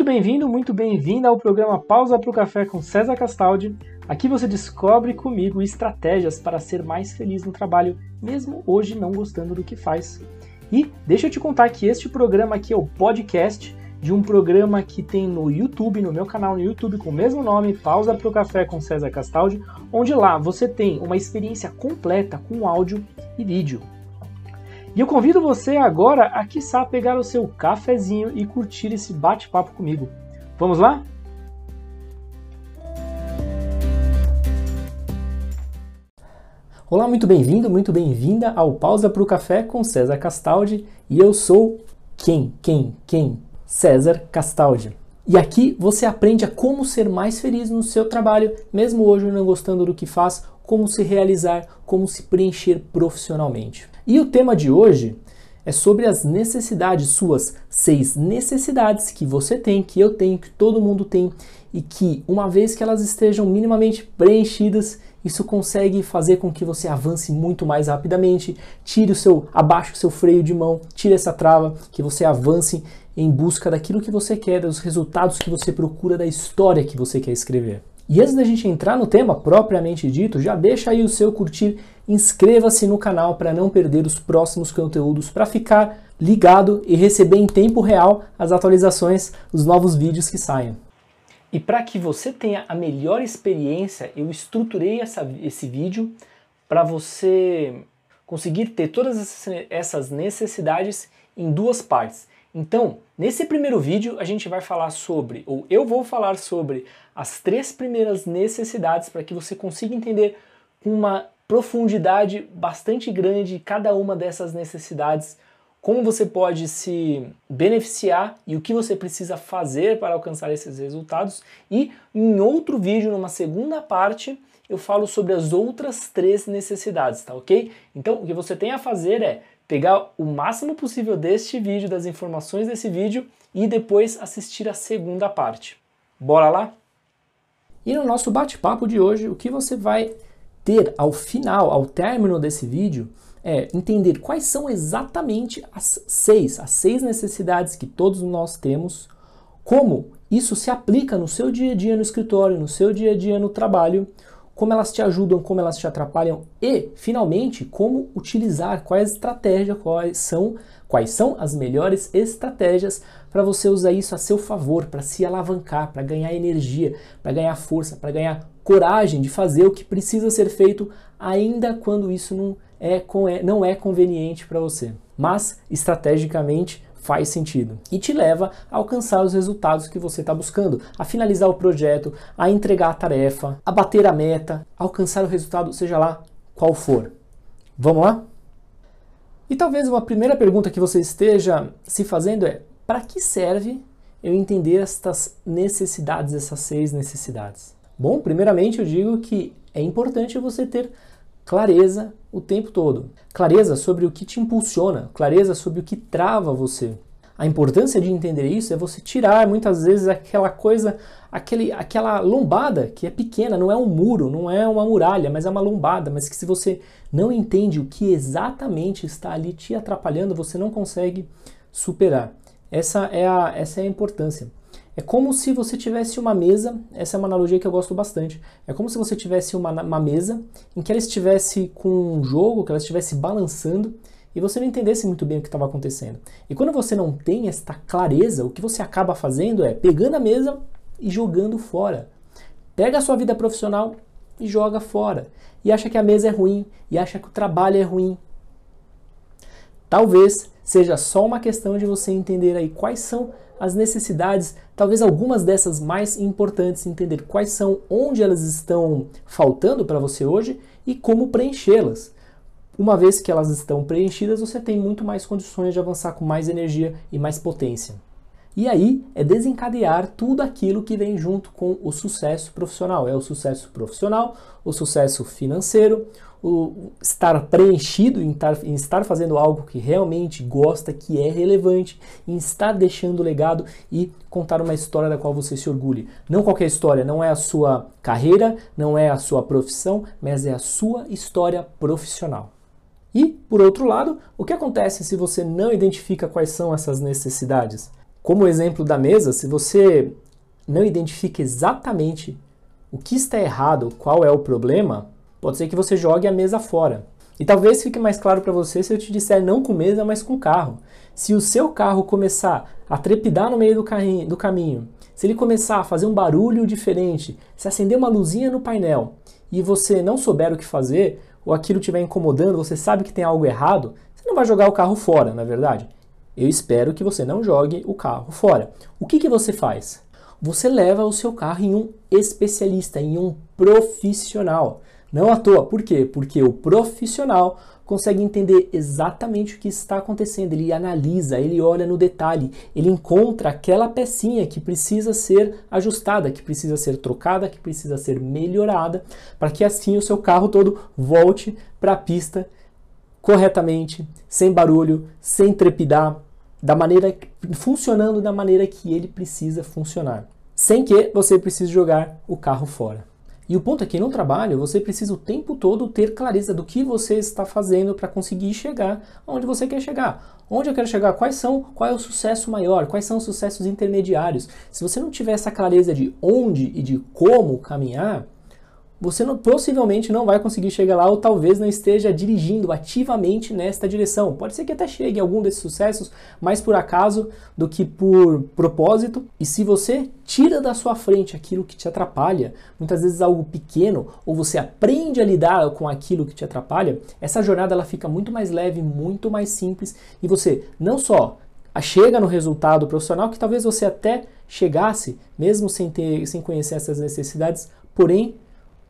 Muito bem-vindo, muito bem-vinda ao programa Pausa para o Café com César Castaldi. Aqui você descobre comigo estratégias para ser mais feliz no trabalho, mesmo hoje não gostando do que faz. E deixa eu te contar que este programa aqui é o podcast de um programa que tem no YouTube, no meu canal no YouTube com o mesmo nome, Pausa para o Café com César Castaldi, onde lá você tem uma experiência completa com áudio e vídeo. E eu convido você agora a, quiçá, pegar o seu cafezinho e curtir esse bate-papo comigo. Vamos lá? Olá, muito bem-vindo, muito bem-vinda ao Pausa para o Café com César Castaldi e eu sou quem, quem, quem? César Castaldi. E aqui você aprende a como ser mais feliz no seu trabalho, mesmo hoje não gostando do que faz, como se realizar, como se preencher profissionalmente. E o tema de hoje é sobre as necessidades suas, seis necessidades que você tem, que eu tenho, que todo mundo tem e que uma vez que elas estejam minimamente preenchidas, isso consegue fazer com que você avance muito mais rapidamente, tire o seu abaixe o seu freio de mão, tire essa trava, que você avance em busca daquilo que você quer, dos resultados que você procura, da história que você quer escrever. E antes da gente entrar no tema propriamente dito, já deixa aí o seu curtir, inscreva-se no canal para não perder os próximos conteúdos, para ficar ligado e receber em tempo real as atualizações, os novos vídeos que saem. E para que você tenha a melhor experiência, eu estruturei essa, esse vídeo para você conseguir ter todas essas necessidades em duas partes. Então, nesse primeiro vídeo a gente vai falar sobre, ou eu vou falar sobre, as três primeiras necessidades para que você consiga entender com uma profundidade bastante grande cada uma dessas necessidades, como você pode se beneficiar e o que você precisa fazer para alcançar esses resultados. E em outro vídeo, numa segunda parte, eu falo sobre as outras três necessidades, tá ok? Então, o que você tem a fazer é pegar o máximo possível deste vídeo, das informações desse vídeo e depois assistir a segunda parte. Bora lá? E no nosso bate-papo de hoje, o que você vai ter ao final, ao término desse vídeo, é entender quais são exatamente as seis, as seis necessidades que todos nós temos, como isso se aplica no seu dia a dia no escritório, no seu dia a dia no trabalho, como elas te ajudam, como elas te atrapalham e, finalmente, como utilizar, quais estratégias, quais são, quais são as melhores estratégias para você usar isso a seu favor, para se alavancar, para ganhar energia, para ganhar força, para ganhar coragem de fazer o que precisa ser feito, ainda quando isso não é, não é conveniente para você. Mas, estrategicamente, faz sentido e te leva a alcançar os resultados que você está buscando, a finalizar o projeto, a entregar a tarefa, a bater a meta, a alcançar o resultado, seja lá qual for. Vamos lá? E talvez uma primeira pergunta que você esteja se fazendo é: para que serve eu entender estas necessidades, essas seis necessidades? Bom, primeiramente eu digo que é importante você ter clareza o tempo todo. Clareza sobre o que te impulsiona, clareza sobre o que trava você. A importância de entender isso é você tirar muitas vezes aquela coisa, aquele, aquela lombada que é pequena, não é um muro, não é uma muralha, mas é uma lombada, mas que se você não entende o que exatamente está ali te atrapalhando, você não consegue superar. Essa é a, essa é a importância. É como se você tivesse uma mesa, essa é uma analogia que eu gosto bastante. É como se você tivesse uma, uma mesa em que ela estivesse com um jogo, que ela estivesse balançando e você não entendesse muito bem o que estava acontecendo. E quando você não tem esta clareza, o que você acaba fazendo é pegando a mesa e jogando fora. Pega a sua vida profissional e joga fora. E acha que a mesa é ruim, e acha que o trabalho é ruim. Talvez seja só uma questão de você entender aí quais são as necessidades, talvez algumas dessas mais importantes, entender quais são, onde elas estão faltando para você hoje e como preenchê-las. Uma vez que elas estão preenchidas, você tem muito mais condições de avançar com mais energia e mais potência. E aí é desencadear tudo aquilo que vem junto com o sucesso profissional. É o sucesso profissional, o sucesso financeiro, o estar preenchido em estar, em estar fazendo algo que realmente gosta, que é relevante, em estar deixando legado e contar uma história da qual você se orgulhe. Não qualquer história, não é a sua carreira, não é a sua profissão, mas é a sua história profissional. E, por outro lado, o que acontece se você não identifica quais são essas necessidades? Como exemplo da mesa, se você não identifica exatamente o que está errado, qual é o problema, pode ser que você jogue a mesa fora. E talvez fique mais claro para você se eu te disser não com mesa, mas com carro. Se o seu carro começar a trepidar no meio do, carrinho, do caminho, se ele começar a fazer um barulho diferente, se acender uma luzinha no painel e você não souber o que fazer, ou aquilo estiver incomodando, você sabe que tem algo errado, você não vai jogar o carro fora, na é verdade. Eu espero que você não jogue o carro fora. O que, que você faz? Você leva o seu carro em um especialista, em um profissional. Não à toa. Por quê? Porque o profissional consegue entender exatamente o que está acontecendo. Ele analisa, ele olha no detalhe, ele encontra aquela pecinha que precisa ser ajustada, que precisa ser trocada, que precisa ser melhorada, para que assim o seu carro todo volte para a pista corretamente, sem barulho, sem trepidar, da maneira funcionando da maneira que ele precisa funcionar, sem que você precise jogar o carro fora. E o ponto é que no trabalho você precisa o tempo todo ter clareza do que você está fazendo para conseguir chegar onde você quer chegar. Onde eu quero chegar? Quais são? Qual é o sucesso maior? Quais são os sucessos intermediários? Se você não tiver essa clareza de onde e de como caminhar, você não, possivelmente não vai conseguir chegar lá ou talvez não esteja dirigindo ativamente nesta direção. Pode ser que até chegue em algum desses sucessos, mais por acaso do que por propósito. E se você tira da sua frente aquilo que te atrapalha, muitas vezes algo pequeno, ou você aprende a lidar com aquilo que te atrapalha, essa jornada ela fica muito mais leve, muito mais simples e você não só chega no resultado profissional que talvez você até chegasse, mesmo sem ter, sem conhecer essas necessidades, porém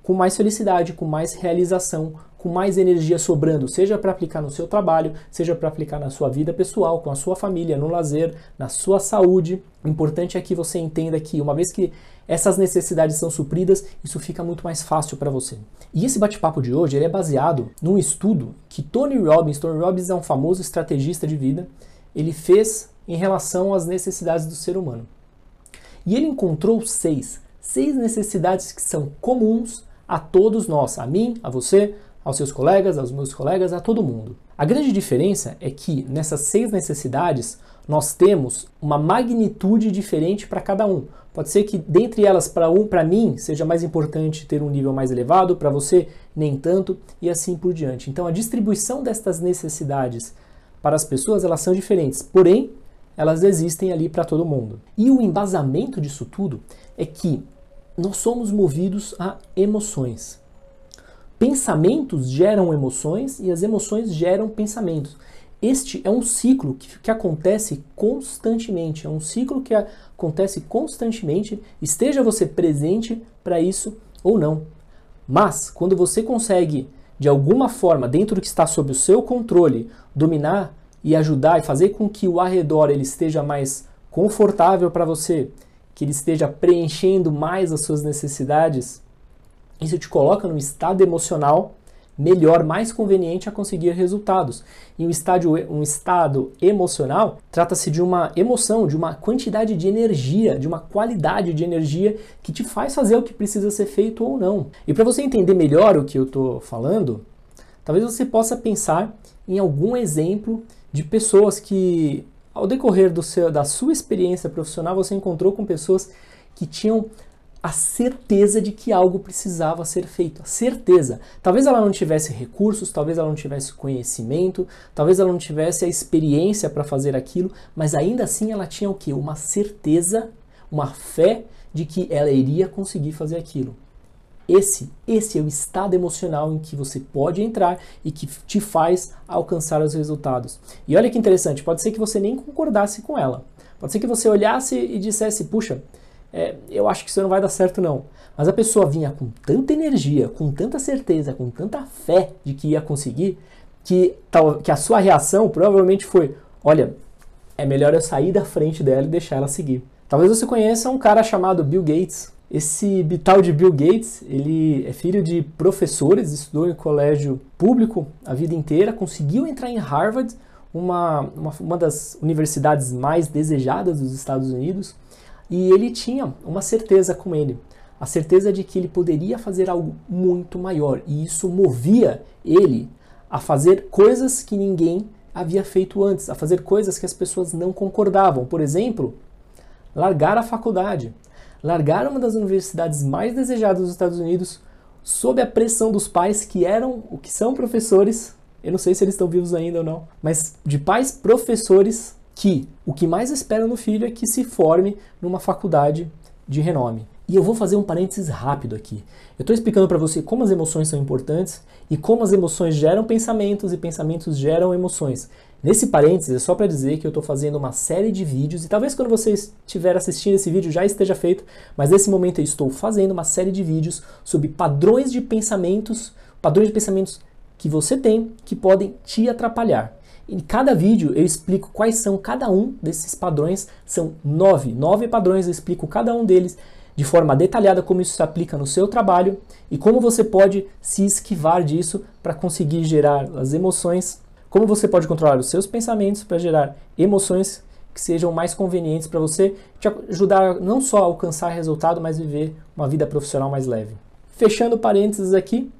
com mais felicidade, com mais realização, com mais energia sobrando, seja para aplicar no seu trabalho, seja para aplicar na sua vida pessoal, com a sua família, no lazer, na sua saúde. O importante é que você entenda que, uma vez que essas necessidades são supridas, isso fica muito mais fácil para você. E esse bate-papo de hoje é baseado num estudo que Tony Robbins, Tony Robbins é um famoso estrategista de vida, ele fez em relação às necessidades do ser humano. E ele encontrou seis, seis necessidades que são comuns a todos nós, a mim, a você, aos seus colegas, aos meus colegas, a todo mundo. A grande diferença é que nessas seis necessidades nós temos uma magnitude diferente para cada um. Pode ser que dentre elas para um, para mim, seja mais importante ter um nível mais elevado, para você nem tanto e assim por diante. Então a distribuição destas necessidades para as pessoas elas são diferentes, porém elas existem ali para todo mundo. E o embasamento disso tudo é que nós somos movidos a emoções. Pensamentos geram emoções e as emoções geram pensamentos. Este é um ciclo que, que, acontece constantemente, é um ciclo que acontece constantemente, esteja você presente para isso ou não. Mas, quando você consegue, de alguma forma, dentro do que está sob o seu controle, dominar e ajudar e fazer com que o arredor ele esteja mais confortável para você, que ele esteja preenchendo mais as suas necessidades, isso te coloca num estado emocional melhor, mais conveniente a conseguir resultados. E um, estádio, um estado emocional trata-se de uma emoção, de uma quantidade de energia, de uma qualidade de energia que te faz fazer o que precisa ser feito ou não. E para você entender melhor o que eu estou falando, talvez você possa pensar em algum exemplo de pessoas que ao decorrer seu, da sua experiência profissional, você encontrou com pessoas que tinham a certeza de que algo precisava ser feito. A certeza. Talvez ela não tivesse recursos, talvez ela não tivesse conhecimento, talvez ela não tivesse a experiência para fazer aquilo, mas ainda assim ela tinha o que? Uma certeza, uma fé de que ela iria conseguir fazer aquilo. Esse, esse é o estado emocional em que você pode entrar e que te faz alcançar os resultados. E olha que interessante, pode ser que você nem concordasse com ela. Pode ser que você olhasse e dissesse, puxa, é, eu acho que isso não vai dar certo não. Mas a pessoa vinha com tanta energia, com tanta certeza, com tanta fé de que ia conseguir, que, tal, que a sua reação provavelmente foi, olha, é melhor eu sair da frente dela e deixar ela seguir. Talvez você conheça um cara chamado Bill Gates, esse tal de Bill Gates, ele é filho de professores, estudou em colégio público a vida inteira, conseguiu entrar em Harvard, uma, uma, uma das universidades mais desejadas dos Estados Unidos, e ele tinha uma certeza com ele, a certeza de que ele poderia fazer algo muito maior, e isso movia ele a fazer coisas que ninguém havia feito antes, a fazer coisas que as pessoas não concordavam. Por exemplo, largar a faculdade, largar uma das universidades mais desejadas dos Estados Unidos sob a pressão dos pais que eram o que são professores. Eu não sei se eles estão vivos ainda ou não, mas de pais professores que o que mais esperam no filho é que se forme numa faculdade de renome. E eu vou fazer um parênteses rápido aqui. Eu estou explicando para você como as emoções são importantes e como as emoções geram pensamentos e pensamentos geram emoções. Nesse parênteses é só para dizer que eu estou fazendo uma série de vídeos e talvez quando você estiver assistindo esse vídeo já esteja feito, mas nesse momento eu estou fazendo uma série de vídeos sobre padrões de pensamentos, padrões de pensamentos que você tem que podem te atrapalhar. Em cada vídeo eu explico quais são cada um desses padrões, são nove, nove padrões, eu explico cada um deles de forma detalhada como isso se aplica no seu trabalho e como você pode se esquivar disso para conseguir gerar as emoções como você pode controlar os seus pensamentos para gerar emoções que sejam mais convenientes para você, te ajudar não só a alcançar resultado, mas viver uma vida profissional mais leve. Fechando parênteses aqui,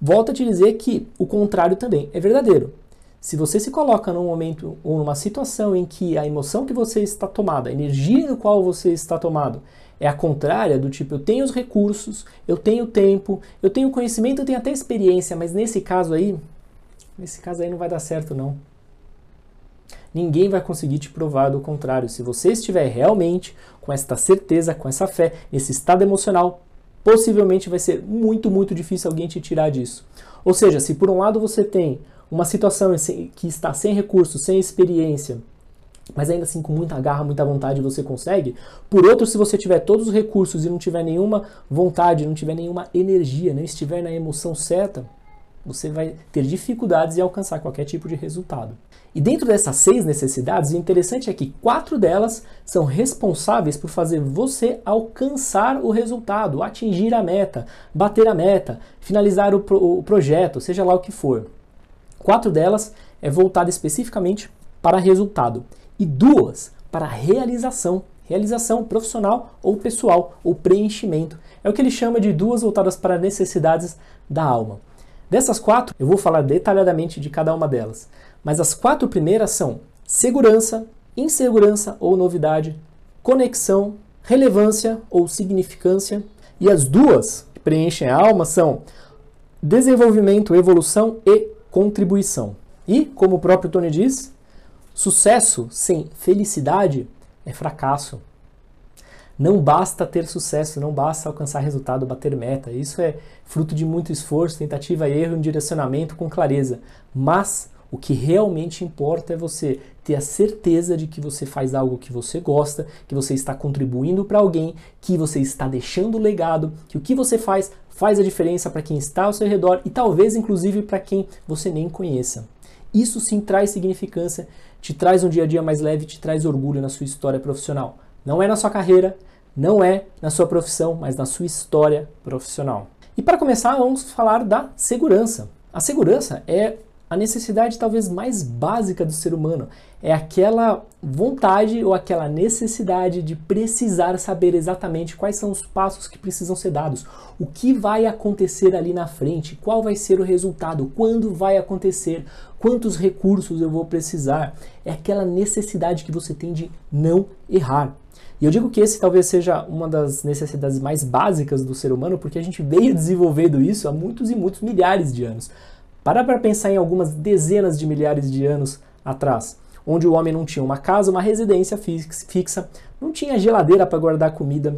volto a te dizer que o contrário também é verdadeiro. Se você se coloca num momento ou numa situação em que a emoção que você está tomada, a energia no qual você está tomado, é a contrária do tipo, eu tenho os recursos, eu tenho tempo, eu tenho conhecimento, eu tenho até experiência, mas nesse caso aí, Nesse caso aí não vai dar certo, não. Ninguém vai conseguir te provar do contrário. Se você estiver realmente com esta certeza, com essa fé, nesse estado emocional, possivelmente vai ser muito, muito difícil alguém te tirar disso. Ou seja, se por um lado você tem uma situação que está sem recursos, sem experiência, mas ainda assim com muita garra, muita vontade você consegue. Por outro, se você tiver todos os recursos e não tiver nenhuma vontade, não tiver nenhuma energia, não estiver na emoção certa, você vai ter dificuldades em alcançar qualquer tipo de resultado. E dentro dessas seis necessidades, o interessante é que quatro delas são responsáveis por fazer você alcançar o resultado, atingir a meta, bater a meta, finalizar o, pro o projeto, seja lá o que for. Quatro delas é voltada especificamente para resultado e duas para realização, realização profissional ou pessoal ou preenchimento. É o que ele chama de duas voltadas para necessidades da alma. Dessas quatro, eu vou falar detalhadamente de cada uma delas. Mas as quatro primeiras são segurança, insegurança ou novidade, conexão, relevância ou significância. E as duas que preenchem a alma são desenvolvimento, evolução e contribuição. E, como o próprio Tony diz, sucesso sem felicidade é fracasso. Não basta ter sucesso, não basta alcançar resultado, bater meta. Isso é fruto de muito esforço, tentativa erro, um direcionamento com clareza. Mas o que realmente importa é você ter a certeza de que você faz algo que você gosta, que você está contribuindo para alguém, que você está deixando legado, que o que você faz faz a diferença para quem está ao seu redor e talvez inclusive para quem você nem conheça. Isso sim traz significância, te traz um dia a dia mais leve, te traz orgulho na sua história profissional. Não é na sua carreira, não é na sua profissão, mas na sua história profissional. E para começar, vamos falar da segurança. A segurança é a necessidade talvez mais básica do ser humano. É aquela vontade ou aquela necessidade de precisar saber exatamente quais são os passos que precisam ser dados, o que vai acontecer ali na frente, qual vai ser o resultado, quando vai acontecer, quantos recursos eu vou precisar. É aquela necessidade que você tem de não errar. E eu digo que esse talvez seja uma das necessidades mais básicas do ser humano, porque a gente veio desenvolvendo isso há muitos e muitos milhares de anos. Para para pensar em algumas dezenas de milhares de anos atrás, onde o homem não tinha uma casa, uma residência fixa, não tinha geladeira para guardar comida,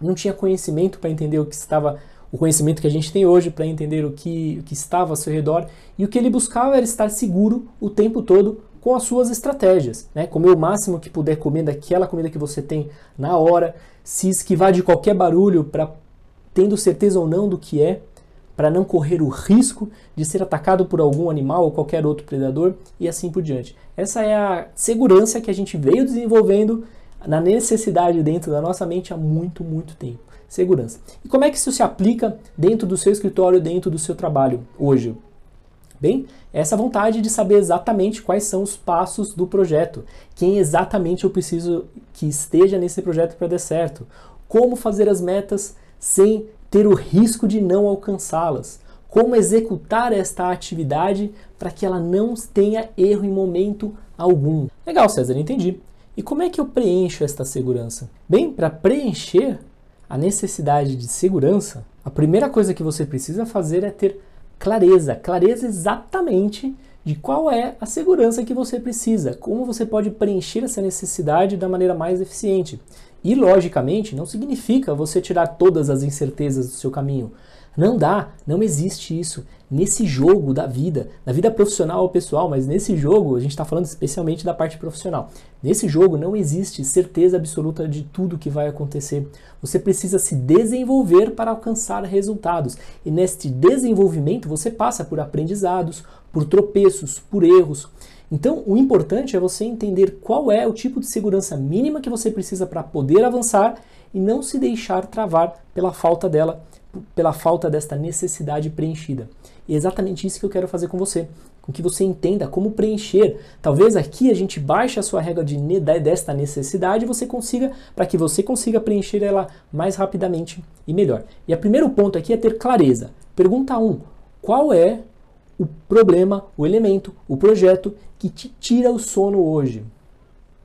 não tinha conhecimento para entender o que estava o conhecimento que a gente tem hoje para entender o que, o que estava ao seu redor, e o que ele buscava era estar seguro o tempo todo com as suas estratégias, né? Comer o máximo que puder comer daquela comida que você tem na hora, se esquivar de qualquer barulho para tendo certeza ou não do que é, para não correr o risco de ser atacado por algum animal ou qualquer outro predador e assim por diante. Essa é a segurança que a gente veio desenvolvendo na necessidade dentro da nossa mente há muito, muito tempo. Segurança. E como é que isso se aplica dentro do seu escritório, dentro do seu trabalho hoje? Bem, essa vontade de saber exatamente quais são os passos do projeto, quem exatamente eu preciso que esteja nesse projeto para dar certo, como fazer as metas sem ter o risco de não alcançá-las, como executar esta atividade para que ela não tenha erro em momento algum. Legal, César, entendi. E como é que eu preencho esta segurança? Bem, para preencher a necessidade de segurança, a primeira coisa que você precisa fazer é ter clareza, clareza exatamente de qual é a segurança que você precisa, como você pode preencher essa necessidade da maneira mais eficiente. E, logicamente, não significa você tirar todas as incertezas do seu caminho. Não dá, não existe isso. Nesse jogo da vida, da vida profissional ou pessoal, mas nesse jogo, a gente está falando especialmente da parte profissional. Nesse jogo não existe certeza absoluta de tudo que vai acontecer. Você precisa se desenvolver para alcançar resultados. E neste desenvolvimento você passa por aprendizados, por tropeços, por erros. Então, o importante é você entender qual é o tipo de segurança mínima que você precisa para poder avançar e não se deixar travar pela falta dela, pela falta desta necessidade preenchida. E é exatamente isso que eu quero fazer com você, com que você entenda como preencher. Talvez aqui a gente baixe a sua regra de desta necessidade você consiga, para que você consiga preencher ela mais rapidamente e melhor. E o primeiro ponto aqui é ter clareza. Pergunta 1. Um, qual é o problema, o elemento, o projeto que te tira o sono hoje?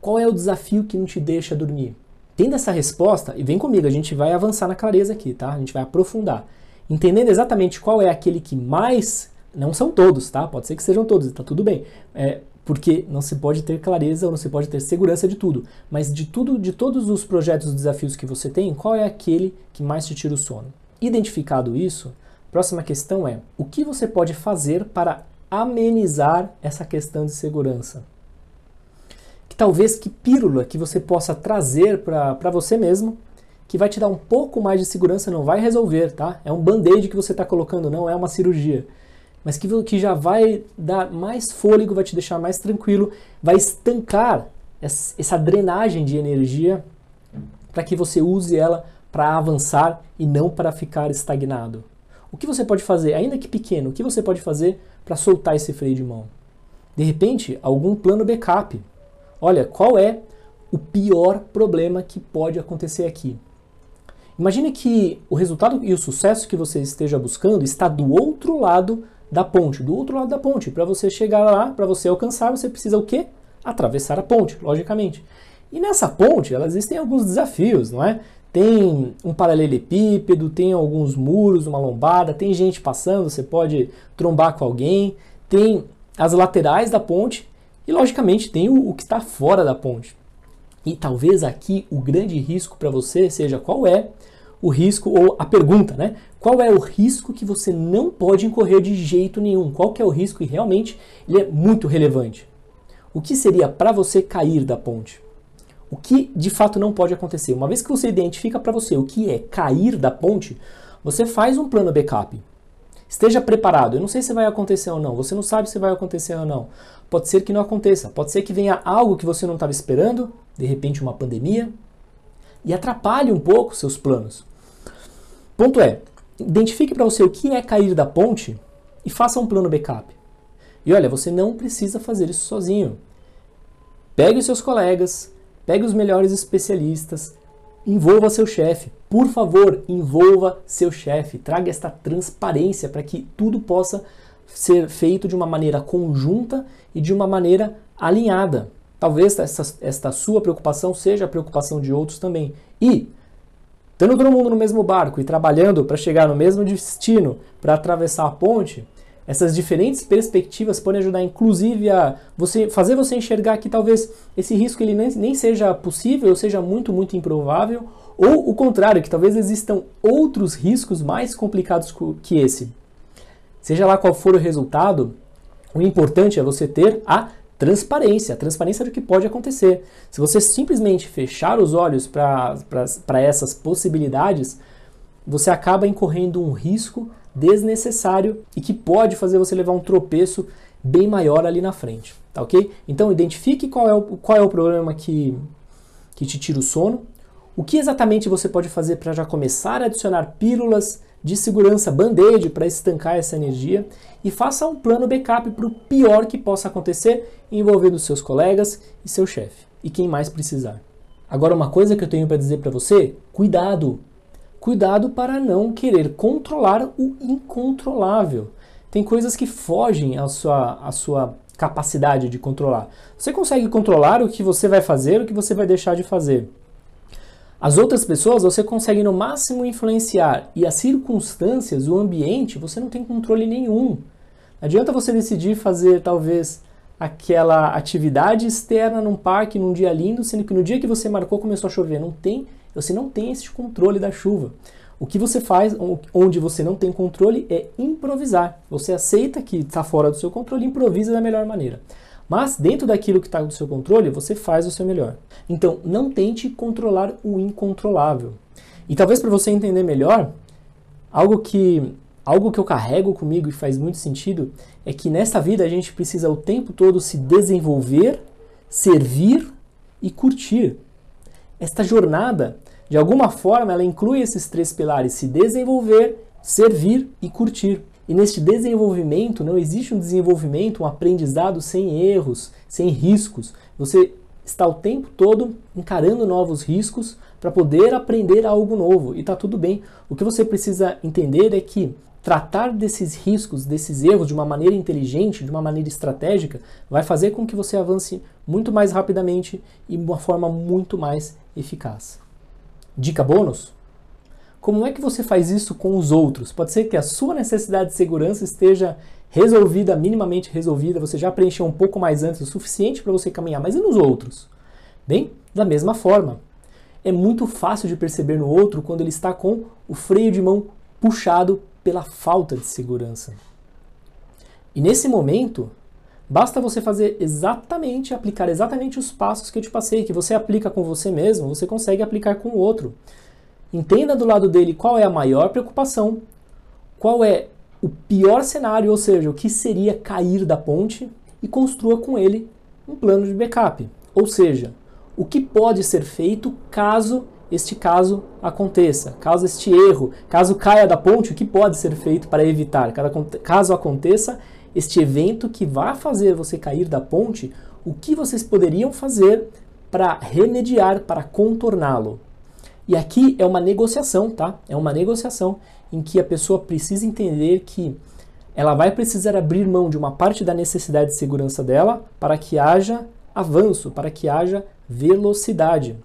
Qual é o desafio que não te deixa dormir? Tendo essa resposta, e vem comigo, a gente vai avançar na clareza aqui, tá? A gente vai aprofundar. Entendendo exatamente qual é aquele que mais. Não são todos, tá? Pode ser que sejam todos, tá tudo bem. É, porque não se pode ter clareza ou não se pode ter segurança de tudo. Mas de tudo, de todos os projetos e desafios que você tem, qual é aquele que mais te tira o sono? Identificado isso, Próxima questão é: o que você pode fazer para amenizar essa questão de segurança? Que talvez que pílula que você possa trazer para você mesmo, que vai te dar um pouco mais de segurança, não vai resolver, tá? É um band-aid que você está colocando, não é uma cirurgia. Mas que, que já vai dar mais fôlego, vai te deixar mais tranquilo, vai estancar essa drenagem de energia para que você use ela para avançar e não para ficar estagnado. O que você pode fazer, ainda que pequeno, o que você pode fazer para soltar esse freio de mão? De repente, algum plano backup. Olha, qual é o pior problema que pode acontecer aqui? Imagine que o resultado e o sucesso que você esteja buscando está do outro lado da ponte, do outro lado da ponte. Para você chegar lá, para você alcançar, você precisa o quê? Atravessar a ponte, logicamente. E nessa ponte, elas existem alguns desafios, não é? tem um paralelepípedo, tem alguns muros, uma lombada, tem gente passando, você pode trombar com alguém, tem as laterais da ponte e, logicamente, tem o, o que está fora da ponte. E talvez aqui o grande risco para você seja qual é o risco, ou a pergunta, né? Qual é o risco que você não pode incorrer de jeito nenhum? Qual que é o risco e realmente ele é muito relevante? O que seria para você cair da ponte? O que de fato não pode acontecer? Uma vez que você identifica para você o que é cair da ponte, você faz um plano backup. Esteja preparado. Eu não sei se vai acontecer ou não. Você não sabe se vai acontecer ou não. Pode ser que não aconteça. Pode ser que venha algo que você não estava esperando, de repente uma pandemia, e atrapalhe um pouco seus planos. Ponto é, identifique para você o que é cair da ponte e faça um plano backup. E olha, você não precisa fazer isso sozinho. Pegue os seus colegas, Pegue os melhores especialistas, envolva seu chefe. Por favor, envolva seu chefe. Traga esta transparência para que tudo possa ser feito de uma maneira conjunta e de uma maneira alinhada. Talvez essa, esta sua preocupação seja a preocupação de outros também. E, estando todo mundo no mesmo barco e trabalhando para chegar no mesmo destino, para atravessar a ponte, essas diferentes perspectivas podem ajudar, inclusive, a você fazer você enxergar que talvez esse risco ele nem, nem seja possível, ou seja muito, muito improvável, ou o contrário, que talvez existam outros riscos mais complicados que esse. Seja lá qual for o resultado, o importante é você ter a transparência, a transparência do que pode acontecer. Se você simplesmente fechar os olhos para essas possibilidades, você acaba incorrendo um risco desnecessário e que pode fazer você levar um tropeço bem maior ali na frente, tá ok? Então identifique qual é o, qual é o problema que, que te tira o sono, o que exatamente você pode fazer para já começar a adicionar pílulas de segurança band-aid para estancar essa energia e faça um plano backup para o pior que possa acontecer envolvendo seus colegas e seu chefe e quem mais precisar. Agora uma coisa que eu tenho para dizer para você, cuidado, Cuidado para não querer controlar o incontrolável. Tem coisas que fogem à sua, à sua capacidade de controlar. Você consegue controlar o que você vai fazer, o que você vai deixar de fazer. As outras pessoas você consegue no máximo influenciar e as circunstâncias, o ambiente, você não tem controle nenhum. Não adianta você decidir fazer talvez aquela atividade externa num parque num dia lindo, sendo que no dia que você marcou começou a chover. Não tem, você não tem esse controle da chuva. O que você faz, onde você não tem controle, é improvisar. Você aceita que está fora do seu controle e improvisa da melhor maneira. Mas dentro daquilo que está do seu controle, você faz o seu melhor. Então, não tente controlar o incontrolável. E talvez para você entender melhor, algo que algo que eu carrego comigo e faz muito sentido é que nessa vida a gente precisa o tempo todo se desenvolver, servir e curtir. Esta jornada de alguma forma, ela inclui esses três pilares: se desenvolver, servir e curtir. E neste desenvolvimento não existe um desenvolvimento, um aprendizado sem erros, sem riscos. Você está o tempo todo encarando novos riscos para poder aprender algo novo e está tudo bem. O que você precisa entender é que tratar desses riscos, desses erros de uma maneira inteligente, de uma maneira estratégica, vai fazer com que você avance muito mais rapidamente e de uma forma muito mais eficaz. Dica bônus? Como é que você faz isso com os outros? Pode ser que a sua necessidade de segurança esteja resolvida, minimamente resolvida, você já preencheu um pouco mais antes, o suficiente para você caminhar, mas e nos outros? Bem, da mesma forma. É muito fácil de perceber no outro quando ele está com o freio de mão puxado pela falta de segurança. E nesse momento, Basta você fazer exatamente, aplicar exatamente os passos que eu te passei, que você aplica com você mesmo, você consegue aplicar com o outro. Entenda do lado dele qual é a maior preocupação, qual é o pior cenário, ou seja, o que seria cair da ponte, e construa com ele um plano de backup. Ou seja, o que pode ser feito caso este caso aconteça, caso este erro, caso caia da ponte, o que pode ser feito para evitar? Caso aconteça, este evento que vai fazer você cair da ponte, o que vocês poderiam fazer para remediar, para contorná-lo. E aqui é uma negociação, tá? É uma negociação em que a pessoa precisa entender que ela vai precisar abrir mão de uma parte da necessidade de segurança dela para que haja avanço, para que haja velocidade.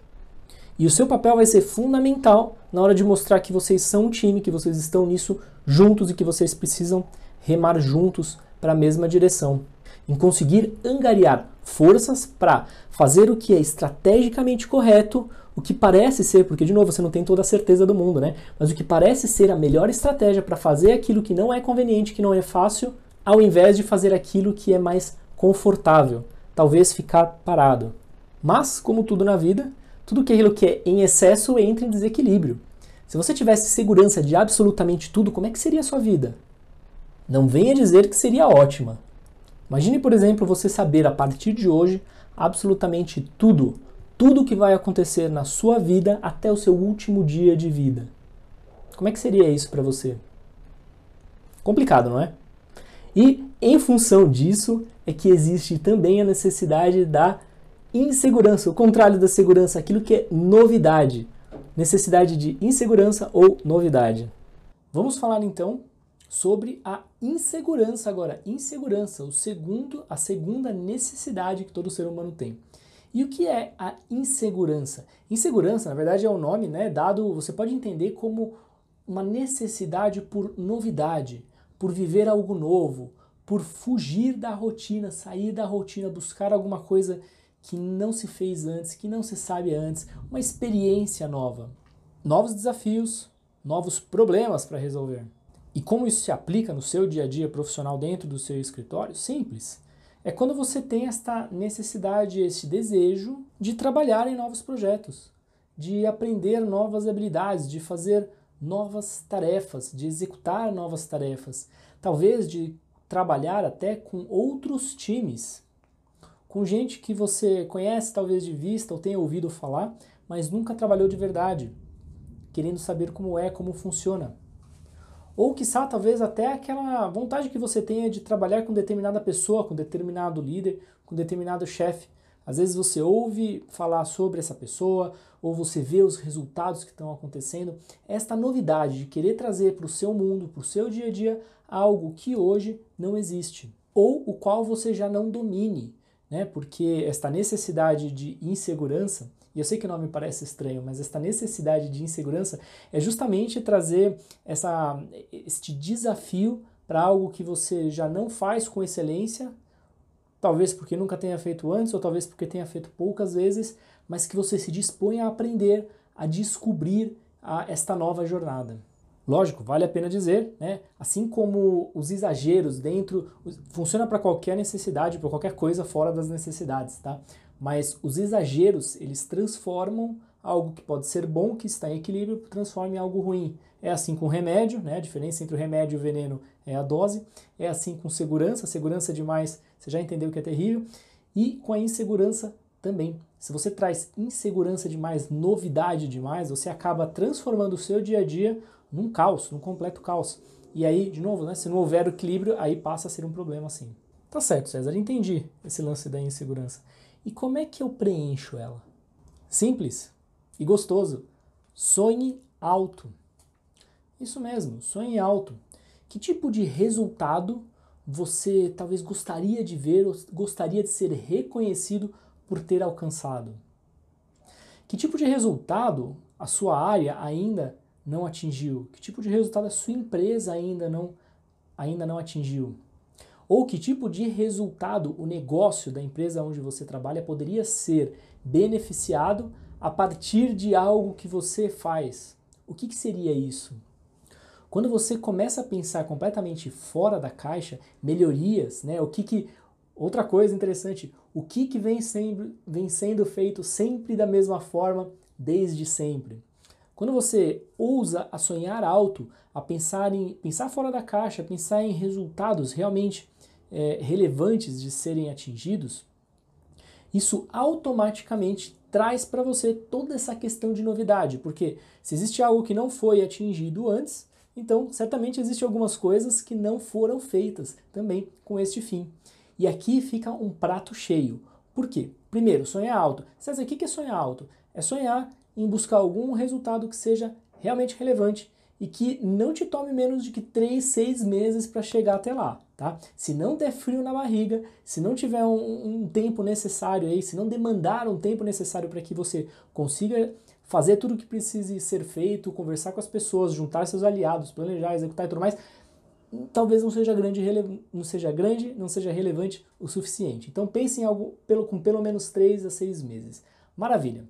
E o seu papel vai ser fundamental na hora de mostrar que vocês são um time, que vocês estão nisso juntos e que vocês precisam remar juntos para a mesma direção, em conseguir angariar forças para fazer o que é estrategicamente correto, o que parece ser, porque de novo você não tem toda a certeza do mundo, né? Mas o que parece ser a melhor estratégia para fazer aquilo que não é conveniente, que não é fácil, ao invés de fazer aquilo que é mais confortável, talvez ficar parado. Mas, como tudo na vida, tudo aquilo que é em excesso entra em desequilíbrio. Se você tivesse segurança de absolutamente tudo, como é que seria a sua vida? Não venha dizer que seria ótima. Imagine, por exemplo, você saber a partir de hoje absolutamente tudo, tudo que vai acontecer na sua vida até o seu último dia de vida. Como é que seria isso para você? Complicado, não é? E em função disso é que existe também a necessidade da insegurança, o contrário da segurança, aquilo que é novidade. Necessidade de insegurança ou novidade. Vamos falar então sobre a insegurança agora, insegurança, o segundo, a segunda necessidade que todo ser humano tem. E o que é a insegurança? Insegurança, na verdade, é o um nome, né, dado, você pode entender como uma necessidade por novidade, por viver algo novo, por fugir da rotina, sair da rotina, buscar alguma coisa que não se fez antes, que não se sabe antes, uma experiência nova, novos desafios, novos problemas para resolver. E como isso se aplica no seu dia a dia profissional dentro do seu escritório? Simples. É quando você tem esta necessidade, este desejo de trabalhar em novos projetos, de aprender novas habilidades, de fazer novas tarefas, de executar novas tarefas, talvez de trabalhar até com outros times, com gente que você conhece talvez de vista ou tenha ouvido falar, mas nunca trabalhou de verdade, querendo saber como é, como funciona. Ou, quiçá, talvez até aquela vontade que você tenha de trabalhar com determinada pessoa, com determinado líder, com determinado chefe, Às vezes você ouve falar sobre essa pessoa, ou você vê os resultados que estão acontecendo. Esta novidade de querer trazer para o seu mundo, para o seu dia a dia, algo que hoje não existe, ou o qual você já não domine, né? Porque esta necessidade de insegurança, e eu sei que o nome parece estranho, mas esta necessidade de insegurança é justamente trazer essa, este desafio para algo que você já não faz com excelência, talvez porque nunca tenha feito antes, ou talvez porque tenha feito poucas vezes, mas que você se dispõe a aprender, a descobrir a esta nova jornada. Lógico, vale a pena dizer, né? Assim como os exageros dentro funciona para qualquer necessidade, para qualquer coisa fora das necessidades, tá? Mas os exageros, eles transformam algo que pode ser bom, que está em equilíbrio, transforma em algo ruim. É assim com remédio, né? A diferença entre o remédio e o veneno é a dose. É assim com segurança, segurança demais, você já entendeu que é terrível. E com a insegurança também. Se você traz insegurança demais, novidade demais, você acaba transformando o seu dia a dia num caos, num completo caos. E aí, de novo, né, se não houver equilíbrio, aí passa a ser um problema assim. Tá certo, César, entendi esse lance da insegurança. E como é que eu preencho ela? Simples e gostoso. Sonhe alto. Isso mesmo, sonhe alto. Que tipo de resultado você talvez gostaria de ver ou gostaria de ser reconhecido por ter alcançado? Que tipo de resultado a sua área ainda não atingiu? Que tipo de resultado a sua empresa ainda não, ainda não atingiu? Ou que tipo de resultado o negócio da empresa onde você trabalha poderia ser beneficiado a partir de algo que você faz? O que, que seria isso? Quando você começa a pensar completamente fora da caixa, melhorias, né? O que, que outra coisa interessante, o que, que vem, sendo, vem sendo feito sempre da mesma forma desde sempre? Quando você ousa a sonhar alto, a pensar em pensar fora da caixa, pensar em resultados realmente é, relevantes de serem atingidos, isso automaticamente traz para você toda essa questão de novidade, porque se existe algo que não foi atingido antes, então certamente existem algumas coisas que não foram feitas também com este fim. E aqui fica um prato cheio. Por quê? Primeiro, sonhar alto. César, o que é sonhar alto? É sonhar em buscar algum resultado que seja realmente relevante e que não te tome menos de que 3, 6 meses para chegar até lá, tá? Se não der frio na barriga, se não tiver um, um tempo necessário aí, se não demandar um tempo necessário para que você consiga fazer tudo o que precise ser feito, conversar com as pessoas, juntar seus aliados, planejar, executar e tudo mais, talvez não seja grande, não seja grande, não seja relevante o suficiente. Então pense em algo pelo, com pelo menos 3 a 6 meses. Maravilha.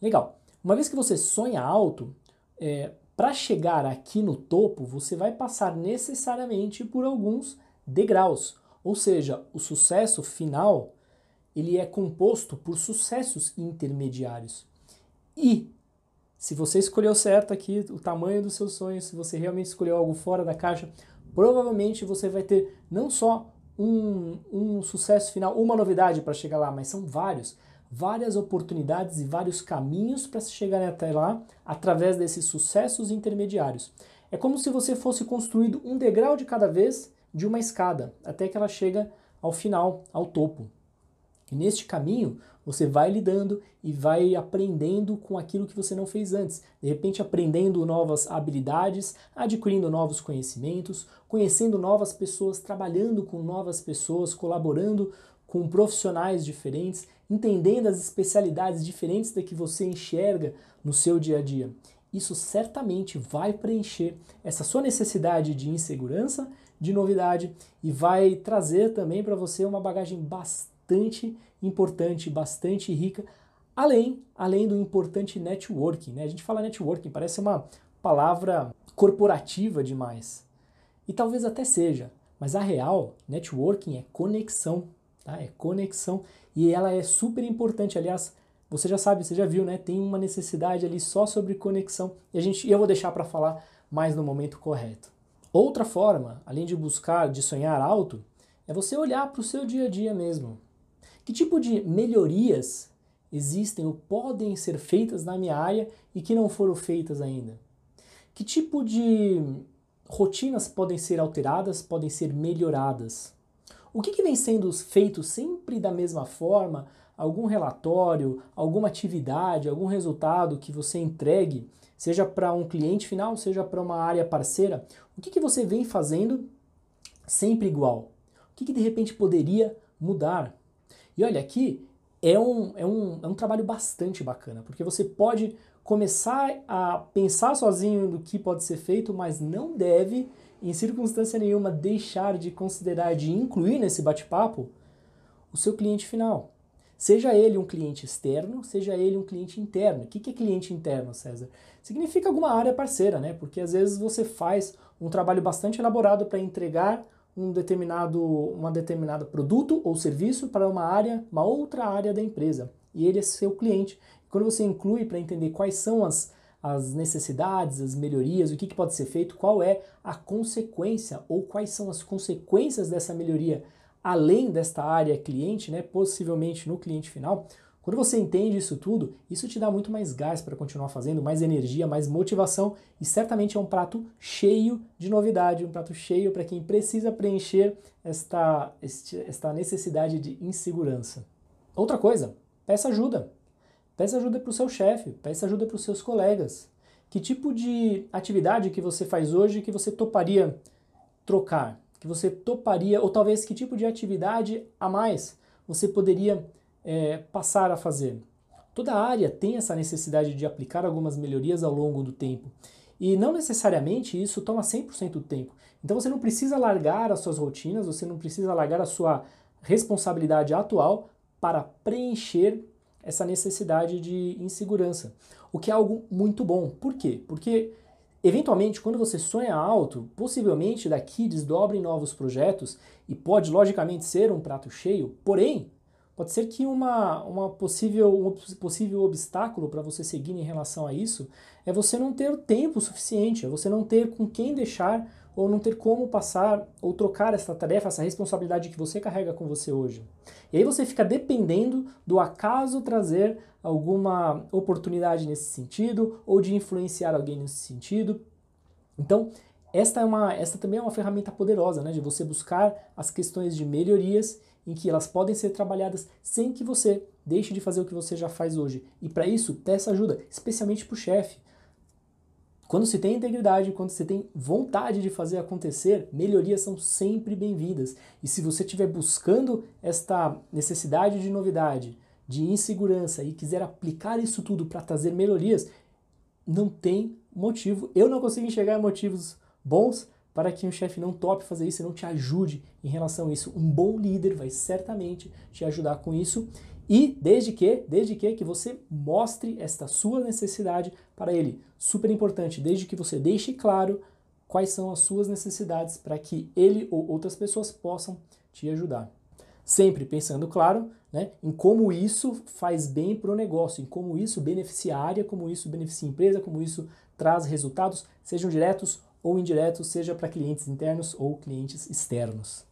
Legal. Uma vez que você sonha alto, é, para chegar aqui no topo, você vai passar necessariamente por alguns degraus. Ou seja, o sucesso final ele é composto por sucessos intermediários. E se você escolheu certo aqui o tamanho dos seus sonhos, se você realmente escolheu algo fora da caixa, provavelmente você vai ter não só um, um sucesso final, uma novidade para chegar lá, mas são vários várias oportunidades e vários caminhos para se chegar até lá através desses sucessos intermediários. É como se você fosse construído um degrau de cada vez de uma escada, até que ela chega ao final, ao topo. E neste caminho, você vai lidando e vai aprendendo com aquilo que você não fez antes. De repente, aprendendo novas habilidades, adquirindo novos conhecimentos, conhecendo novas pessoas, trabalhando com novas pessoas, colaborando com profissionais diferentes, entendendo as especialidades diferentes da que você enxerga no seu dia a dia. Isso certamente vai preencher essa sua necessidade de insegurança, de novidade e vai trazer também para você uma bagagem bastante importante, bastante rica, além, além do importante networking. Né? A gente fala networking, parece uma palavra corporativa demais. E talvez até seja, mas a real, networking é conexão tá? É conexão e ela é super importante. Aliás, você já sabe, você já viu, né? Tem uma necessidade ali só sobre conexão e a gente, eu vou deixar para falar mais no momento correto. Outra forma, além de buscar, de sonhar alto, é você olhar para o seu dia a dia mesmo. Que tipo de melhorias existem ou podem ser feitas na minha área e que não foram feitas ainda? Que tipo de rotinas podem ser alteradas, podem ser melhoradas? O que, que vem sendo feito sempre da mesma forma? Algum relatório, alguma atividade, algum resultado que você entregue, seja para um cliente final, seja para uma área parceira, o que, que você vem fazendo sempre igual? O que, que de repente poderia mudar? E olha, aqui é um, é, um, é um trabalho bastante bacana, porque você pode começar a pensar sozinho no que pode ser feito, mas não deve, em circunstância nenhuma, deixar de considerar, de incluir nesse bate-papo o seu cliente final. Seja ele um cliente externo, seja ele um cliente interno. O que é cliente interno, César? Significa alguma área parceira, né? Porque às vezes você faz um trabalho bastante elaborado para entregar um determinado, uma determinado produto ou serviço para uma área, uma outra área da empresa. E ele é seu cliente. Quando você inclui para entender quais são as, as necessidades, as melhorias, o que, que pode ser feito, qual é a consequência ou quais são as consequências dessa melhoria além desta área cliente, né, possivelmente no cliente final. Quando você entende isso tudo, isso te dá muito mais gás para continuar fazendo, mais energia, mais motivação e certamente é um prato cheio de novidade, um prato cheio para quem precisa preencher esta, esta necessidade de insegurança. Outra coisa, peça ajuda. Peça ajuda para o seu chefe, peça ajuda para os seus colegas. Que tipo de atividade que você faz hoje que você toparia trocar? Que você toparia, ou talvez que tipo de atividade a mais você poderia é, passar a fazer? Toda área tem essa necessidade de aplicar algumas melhorias ao longo do tempo. E não necessariamente isso toma 100% do tempo. Então você não precisa largar as suas rotinas, você não precisa largar a sua responsabilidade atual para preencher essa necessidade de insegurança, o que é algo muito bom. Por quê? Porque eventualmente quando você sonha alto, possivelmente daqui desdobrem novos projetos e pode logicamente ser um prato cheio, porém Pode ser que uma, uma possível, um possível obstáculo para você seguir em relação a isso é você não ter tempo suficiente, é você não ter com quem deixar ou não ter como passar ou trocar essa tarefa, essa responsabilidade que você carrega com você hoje. E aí você fica dependendo do acaso trazer alguma oportunidade nesse sentido ou de influenciar alguém nesse sentido. Então, esta, é uma, esta também é uma ferramenta poderosa, né, de você buscar as questões de melhorias em que elas podem ser trabalhadas sem que você deixe de fazer o que você já faz hoje. E para isso, peça ajuda, especialmente para o chefe. Quando se tem integridade, quando se tem vontade de fazer acontecer, melhorias são sempre bem-vindas. E se você estiver buscando esta necessidade de novidade, de insegurança e quiser aplicar isso tudo para trazer melhorias, não tem motivo. Eu não consigo enxergar motivos bons para que um chefe não tope fazer isso e não te ajude em relação a isso. Um bom líder vai certamente te ajudar com isso e desde que, desde que que você mostre esta sua necessidade para ele. Super importante, desde que você deixe claro quais são as suas necessidades para que ele ou outras pessoas possam te ajudar. Sempre pensando, claro, né, em como isso faz bem para o negócio, em como isso beneficia a área, como isso beneficia a empresa, como isso traz resultados, sejam diretos ou indiretos, seja para clientes internos ou clientes externos.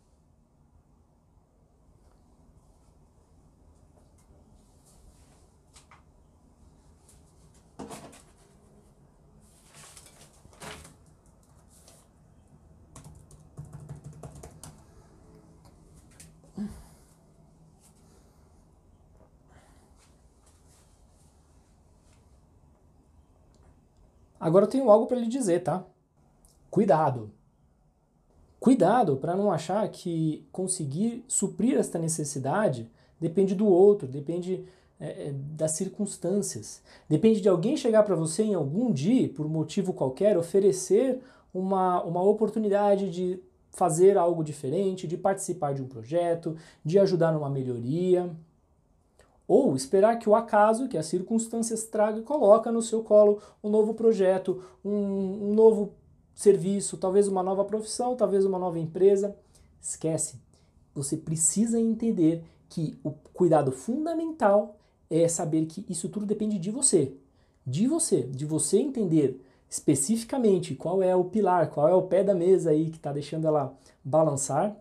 Agora eu tenho algo para lhe dizer, tá? Cuidado. Cuidado para não achar que conseguir suprir esta necessidade depende do outro, depende é, é das circunstâncias. Depende de alguém chegar para você em algum dia, por motivo qualquer, oferecer uma, uma oportunidade de fazer algo diferente, de participar de um projeto, de ajudar numa melhoria. Ou esperar que o acaso, que as circunstâncias traga coloca no seu colo um novo projeto, um, um novo serviço, talvez uma nova profissão, talvez uma nova empresa. Esquece. Você precisa entender que o cuidado fundamental é saber que isso tudo depende de você. De você, de você entender especificamente qual é o pilar, qual é o pé da mesa aí que está deixando ela balançar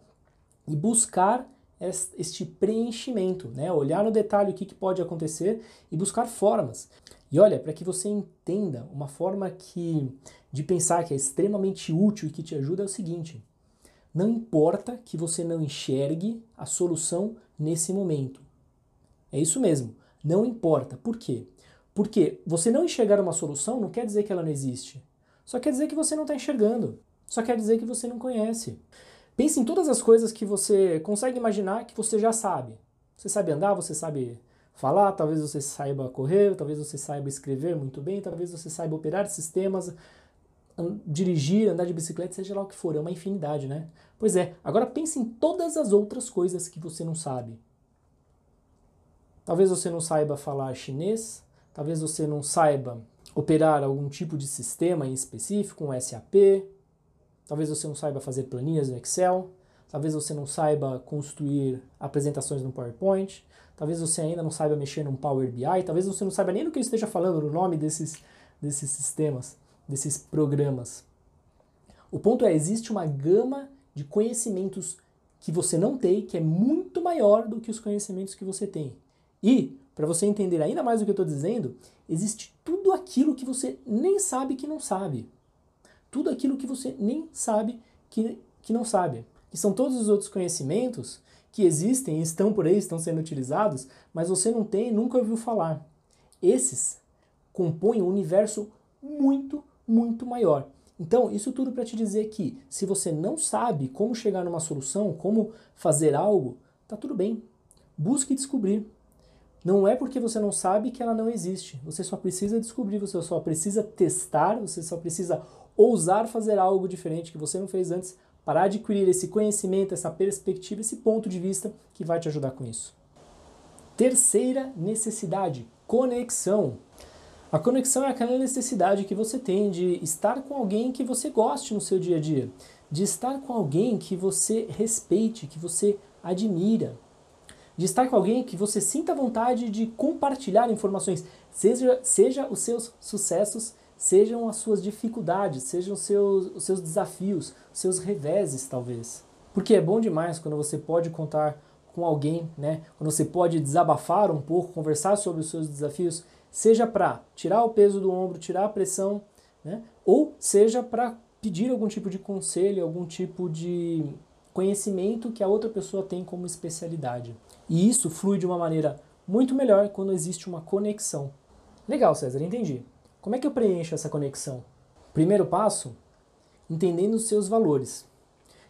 e buscar este preenchimento, né? olhar no detalhe o que, que pode acontecer e buscar formas. E olha, para que você entenda uma forma que de pensar que é extremamente útil e que te ajuda é o seguinte: Não importa que você não enxergue a solução nesse momento. É isso mesmo, não importa. Por quê? Porque você não enxergar uma solução não quer dizer que ela não existe. Só quer dizer que você não está enxergando. Só quer dizer que você não conhece. Pense em todas as coisas que você consegue imaginar que você já sabe. Você sabe andar, você sabe falar, talvez você saiba correr, talvez você saiba escrever muito bem, talvez você saiba operar sistemas, dirigir, andar de bicicleta, seja lá o que for, é uma infinidade, né? Pois é, agora pense em todas as outras coisas que você não sabe. Talvez você não saiba falar chinês, talvez você não saiba operar algum tipo de sistema em específico, um SAP, talvez você não saiba fazer planilhas no Excel, talvez você não saiba construir apresentações no PowerPoint, talvez você ainda não saiba mexer num Power BI, talvez você não saiba nem do que eu esteja falando, no nome desses, desses sistemas desses programas. O ponto é, existe uma gama de conhecimentos que você não tem, que é muito maior do que os conhecimentos que você tem. E, para você entender ainda mais o que eu estou dizendo, existe tudo aquilo que você nem sabe que não sabe. Tudo aquilo que você nem sabe que, que não sabe. Que são todos os outros conhecimentos que existem, estão por aí, estão sendo utilizados, mas você não tem e nunca ouviu falar. Esses compõem um universo muito, muito maior. Então, isso tudo para te dizer que se você não sabe como chegar numa solução, como fazer algo, tá tudo bem. Busque descobrir. Não é porque você não sabe que ela não existe. Você só precisa descobrir, você só precisa testar, você só precisa ousar fazer algo diferente que você não fez antes para adquirir esse conhecimento, essa perspectiva, esse ponto de vista que vai te ajudar com isso. Terceira necessidade: conexão. A conexão é aquela necessidade que você tem de estar com alguém que você goste no seu dia a dia, de estar com alguém que você respeite, que você admira, de estar com alguém que você sinta vontade de compartilhar informações, seja, seja os seus sucessos, sejam as suas dificuldades, sejam seus, os seus desafios, os seus reveses, talvez. Porque é bom demais quando você pode contar com alguém, né? Quando você pode desabafar um pouco, conversar sobre os seus desafios seja para tirar o peso do ombro, tirar a pressão, né? ou seja para pedir algum tipo de conselho, algum tipo de conhecimento que a outra pessoa tem como especialidade. E isso flui de uma maneira muito melhor quando existe uma conexão. Legal, César, entendi. Como é que eu preencho essa conexão? Primeiro passo, entendendo os seus valores.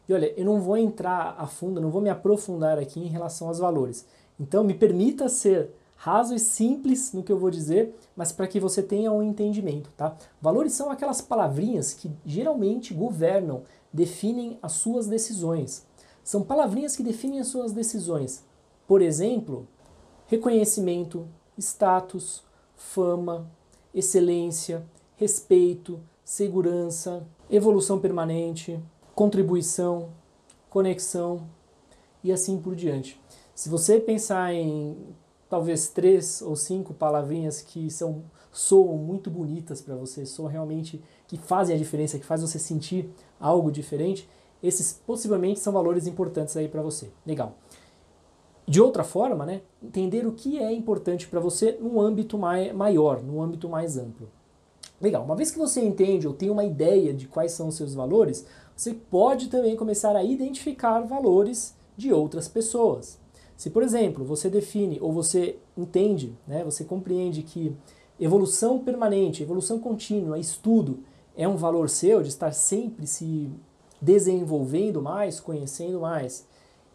E olha, eu não vou entrar a fundo, não vou me aprofundar aqui em relação aos valores. Então, me permita ser raso e simples no que eu vou dizer, mas para que você tenha um entendimento, tá? Valores são aquelas palavrinhas que geralmente governam, definem as suas decisões. São palavrinhas que definem as suas decisões. Por exemplo, reconhecimento, status, fama, excelência, respeito, segurança, evolução permanente, contribuição, conexão e assim por diante. Se você pensar em talvez três ou cinco palavrinhas que são soam muito bonitas para você, soam realmente que fazem a diferença, que faz você sentir algo diferente, esses possivelmente são valores importantes aí para você. Legal. De outra forma, né, entender o que é importante para você num âmbito mai maior, num âmbito mais amplo. Legal, uma vez que você entende ou tem uma ideia de quais são os seus valores, você pode também começar a identificar valores de outras pessoas. Se, por exemplo, você define ou você entende, né, você compreende que evolução permanente, evolução contínua, estudo é um valor seu de estar sempre se desenvolvendo mais, conhecendo mais.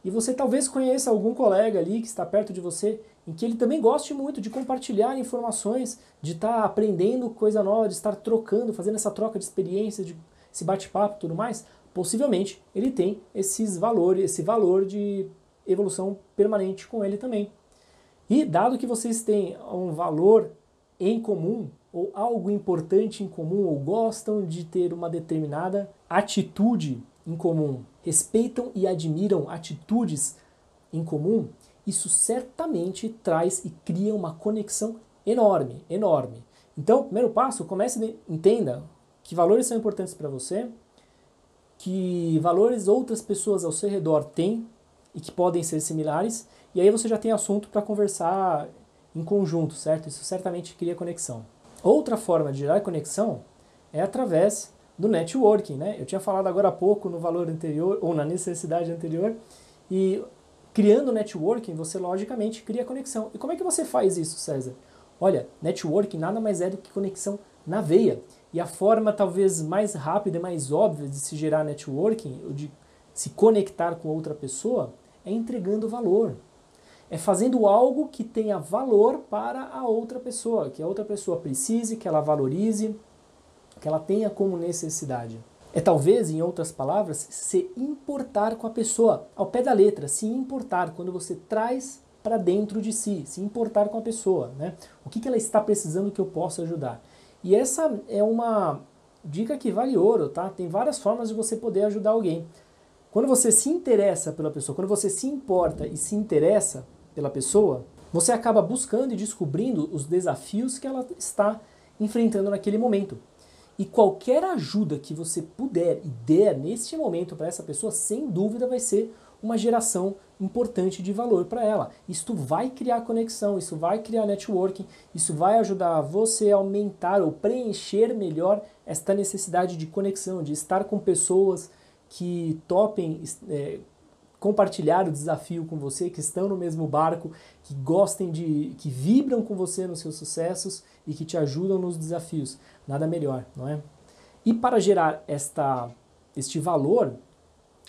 E você talvez conheça algum colega ali que está perto de você em que ele também goste muito de compartilhar informações, de estar aprendendo coisa nova, de estar trocando, fazendo essa troca de experiência, de esse bate-papo e tudo mais. Possivelmente ele tem esses valores, esse valor de evolução permanente com ele também. E dado que vocês têm um valor em comum, ou algo importante em comum, ou gostam de ter uma determinada atitude em comum, respeitam e admiram atitudes em comum, isso certamente traz e cria uma conexão enorme, enorme. Então, primeiro passo, comece a entenda que valores são importantes para você, que valores outras pessoas ao seu redor têm e que podem ser similares, e aí você já tem assunto para conversar em conjunto, certo? Isso certamente cria conexão. Outra forma de gerar conexão é através do networking, né? Eu tinha falado agora há pouco no valor anterior ou na necessidade anterior e criando networking, você logicamente cria conexão. E como é que você faz isso, César? Olha, networking nada mais é do que conexão na veia. E a forma talvez mais rápida e mais óbvia de se gerar networking, ou de se conectar com outra pessoa, é entregando valor. É fazendo algo que tenha valor para a outra pessoa, que a outra pessoa precise, que ela valorize, que ela tenha como necessidade. É talvez, em outras palavras, se importar com a pessoa, ao pé da letra, se importar quando você traz para dentro de si, se importar com a pessoa, né? O que, que ela está precisando que eu possa ajudar? E essa é uma dica que vale ouro, tá? Tem várias formas de você poder ajudar alguém. Quando você se interessa pela pessoa, quando você se importa e se interessa pela pessoa, você acaba buscando e descobrindo os desafios que ela está enfrentando naquele momento. E qualquer ajuda que você puder e der neste momento para essa pessoa, sem dúvida vai ser uma geração importante de valor para ela. Isso vai criar conexão, isso vai criar networking, isso vai ajudar você a aumentar ou preencher melhor esta necessidade de conexão, de estar com pessoas que topem é, compartilhar o desafio com você, que estão no mesmo barco, que gostem de, que vibram com você nos seus sucessos e que te ajudam nos desafios. Nada melhor, não é? E para gerar esta, este valor,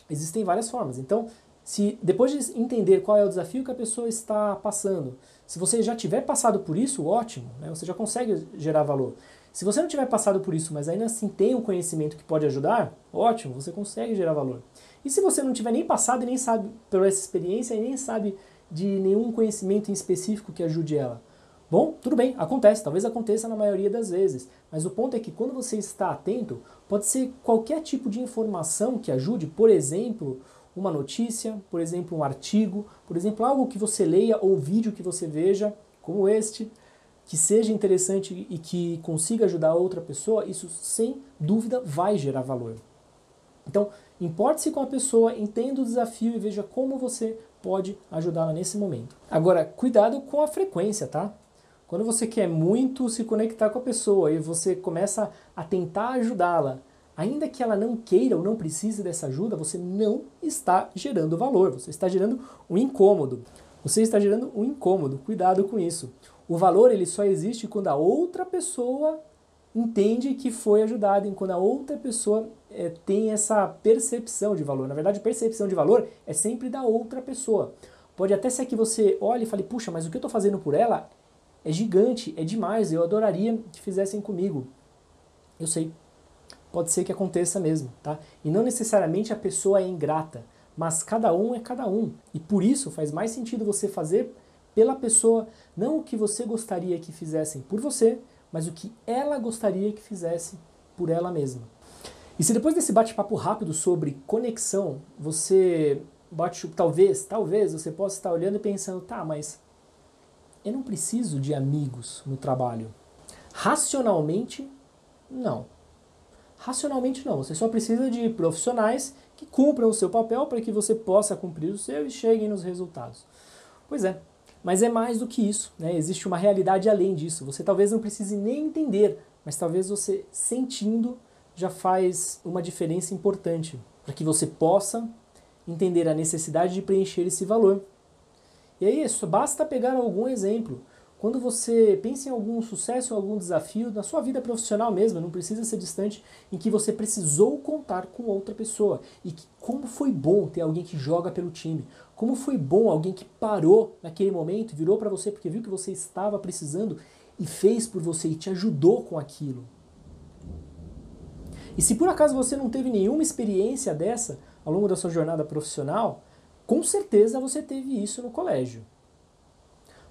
existem várias formas. Então, se depois de entender qual é o desafio que a pessoa está passando, se você já tiver passado por isso, ótimo, né? você já consegue gerar valor. Se você não tiver passado por isso, mas ainda assim tem um conhecimento que pode ajudar, ótimo, você consegue gerar valor. E se você não tiver nem passado e nem sabe pela essa experiência e nem sabe de nenhum conhecimento em específico que ajude ela, bom, tudo bem, acontece, talvez aconteça na maioria das vezes, mas o ponto é que quando você está atento, pode ser qualquer tipo de informação que ajude, por exemplo, uma notícia, por exemplo, um artigo, por exemplo, algo que você leia ou vídeo que você veja, como este, que seja interessante e que consiga ajudar outra pessoa, isso sem dúvida vai gerar valor. Então, importe-se com a pessoa, entenda o desafio e veja como você pode ajudá-la nesse momento. Agora, cuidado com a frequência, tá? Quando você quer muito se conectar com a pessoa e você começa a tentar ajudá-la, ainda que ela não queira ou não precise dessa ajuda, você não está gerando valor, você está gerando um incômodo. Você está gerando um incômodo, cuidado com isso. O valor ele só existe quando a outra pessoa entende que foi ajudada, quando a outra pessoa é, tem essa percepção de valor. Na verdade, percepção de valor é sempre da outra pessoa. Pode até ser que você olhe e fale, puxa, mas o que eu estou fazendo por ela é gigante, é demais, eu adoraria que fizessem comigo. Eu sei, pode ser que aconteça mesmo, tá? E não necessariamente a pessoa é ingrata, mas cada um é cada um. E por isso faz mais sentido você fazer pela pessoa, não o que você gostaria que fizessem por você, mas o que ela gostaria que fizesse por ela mesma. E se depois desse bate-papo rápido sobre conexão, você bate talvez, talvez você possa estar olhando e pensando, tá, mas eu não preciso de amigos no trabalho. Racionalmente, não. Racionalmente não, você só precisa de profissionais que cumpram o seu papel para que você possa cumprir o seu e cheguem nos resultados. Pois é, mas é mais do que isso, né? existe uma realidade além disso. Você talvez não precise nem entender, mas talvez você sentindo já faz uma diferença importante para que você possa entender a necessidade de preencher esse valor. E aí, isso basta pegar algum exemplo. Quando você pensa em algum sucesso, algum desafio na sua vida profissional mesmo, não precisa ser distante, em que você precisou contar com outra pessoa e que como foi bom ter alguém que joga pelo time, como foi bom alguém que parou naquele momento, virou para você porque viu que você estava precisando e fez por você e te ajudou com aquilo. E se por acaso você não teve nenhuma experiência dessa ao longo da sua jornada profissional, com certeza você teve isso no colégio.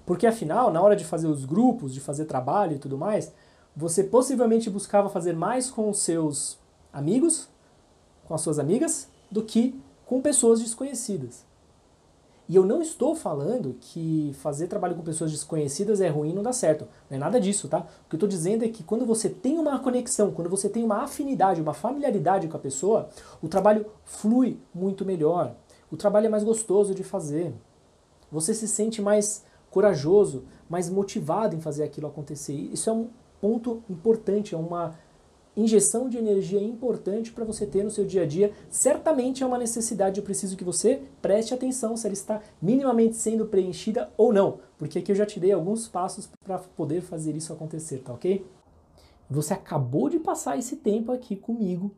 Porque afinal, na hora de fazer os grupos, de fazer trabalho e tudo mais, você possivelmente buscava fazer mais com os seus amigos, com as suas amigas, do que com pessoas desconhecidas. E eu não estou falando que fazer trabalho com pessoas desconhecidas é ruim não dá certo. Não é nada disso, tá? O que eu estou dizendo é que quando você tem uma conexão, quando você tem uma afinidade, uma familiaridade com a pessoa, o trabalho flui muito melhor. O trabalho é mais gostoso de fazer. Você se sente mais corajoso, mais motivado em fazer aquilo acontecer. Isso é um ponto importante, é uma injeção de energia importante para você ter no seu dia a dia. Certamente é uma necessidade, eu preciso que você preste atenção se ela está minimamente sendo preenchida ou não, porque aqui eu já te dei alguns passos para poder fazer isso acontecer, tá ok? Você acabou de passar esse tempo aqui comigo,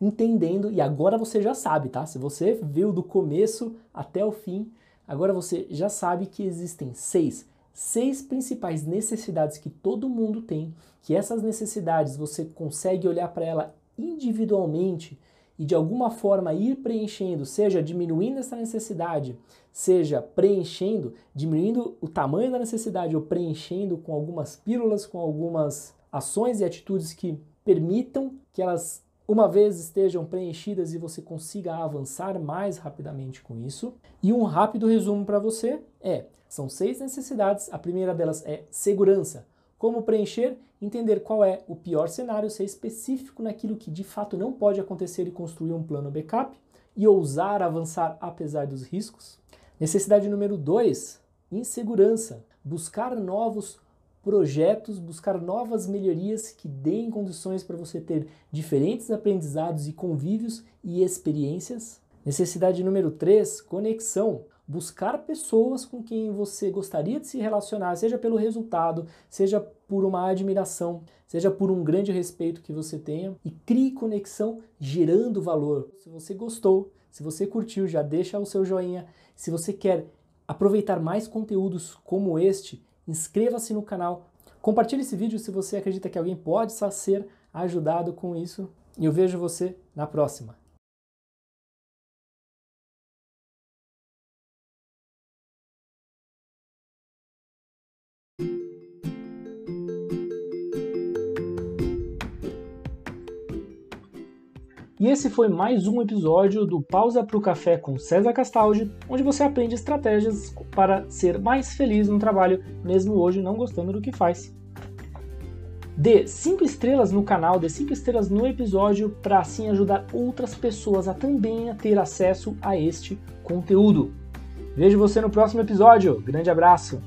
entendendo, e agora você já sabe, tá? Se você viu do começo até o fim, agora você já sabe que existem seis seis principais necessidades que todo mundo tem, que essas necessidades você consegue olhar para ela individualmente e de alguma forma ir preenchendo, seja diminuindo essa necessidade, seja preenchendo, diminuindo o tamanho da necessidade ou preenchendo com algumas pílulas, com algumas ações e atitudes que permitam que elas uma vez estejam preenchidas e você consiga avançar mais rapidamente com isso. E um rápido resumo para você é: são seis necessidades. A primeira delas é segurança. Como preencher? Entender qual é o pior cenário, ser específico naquilo que de fato não pode acontecer e construir um plano backup e ousar avançar apesar dos riscos. Necessidade número dois: insegurança. Buscar novos projetos, buscar novas melhorias que deem condições para você ter diferentes aprendizados e convívios e experiências. Necessidade número 3, conexão. Buscar pessoas com quem você gostaria de se relacionar, seja pelo resultado, seja por uma admiração, seja por um grande respeito que você tenha e crie conexão gerando valor. Se você gostou, se você curtiu, já deixa o seu joinha. Se você quer aproveitar mais conteúdos como este, inscreva-se no canal, compartilhe esse vídeo se você acredita que alguém pode ser ajudado com isso. E eu vejo você na próxima. E esse foi mais um episódio do Pausa para o Café com César Castaldi, onde você aprende estratégias para ser mais feliz no trabalho, mesmo hoje não gostando do que faz. Dê 5 estrelas no canal, dê 5 estrelas no episódio para assim ajudar outras pessoas a também a ter acesso a este conteúdo. Vejo você no próximo episódio. Grande abraço!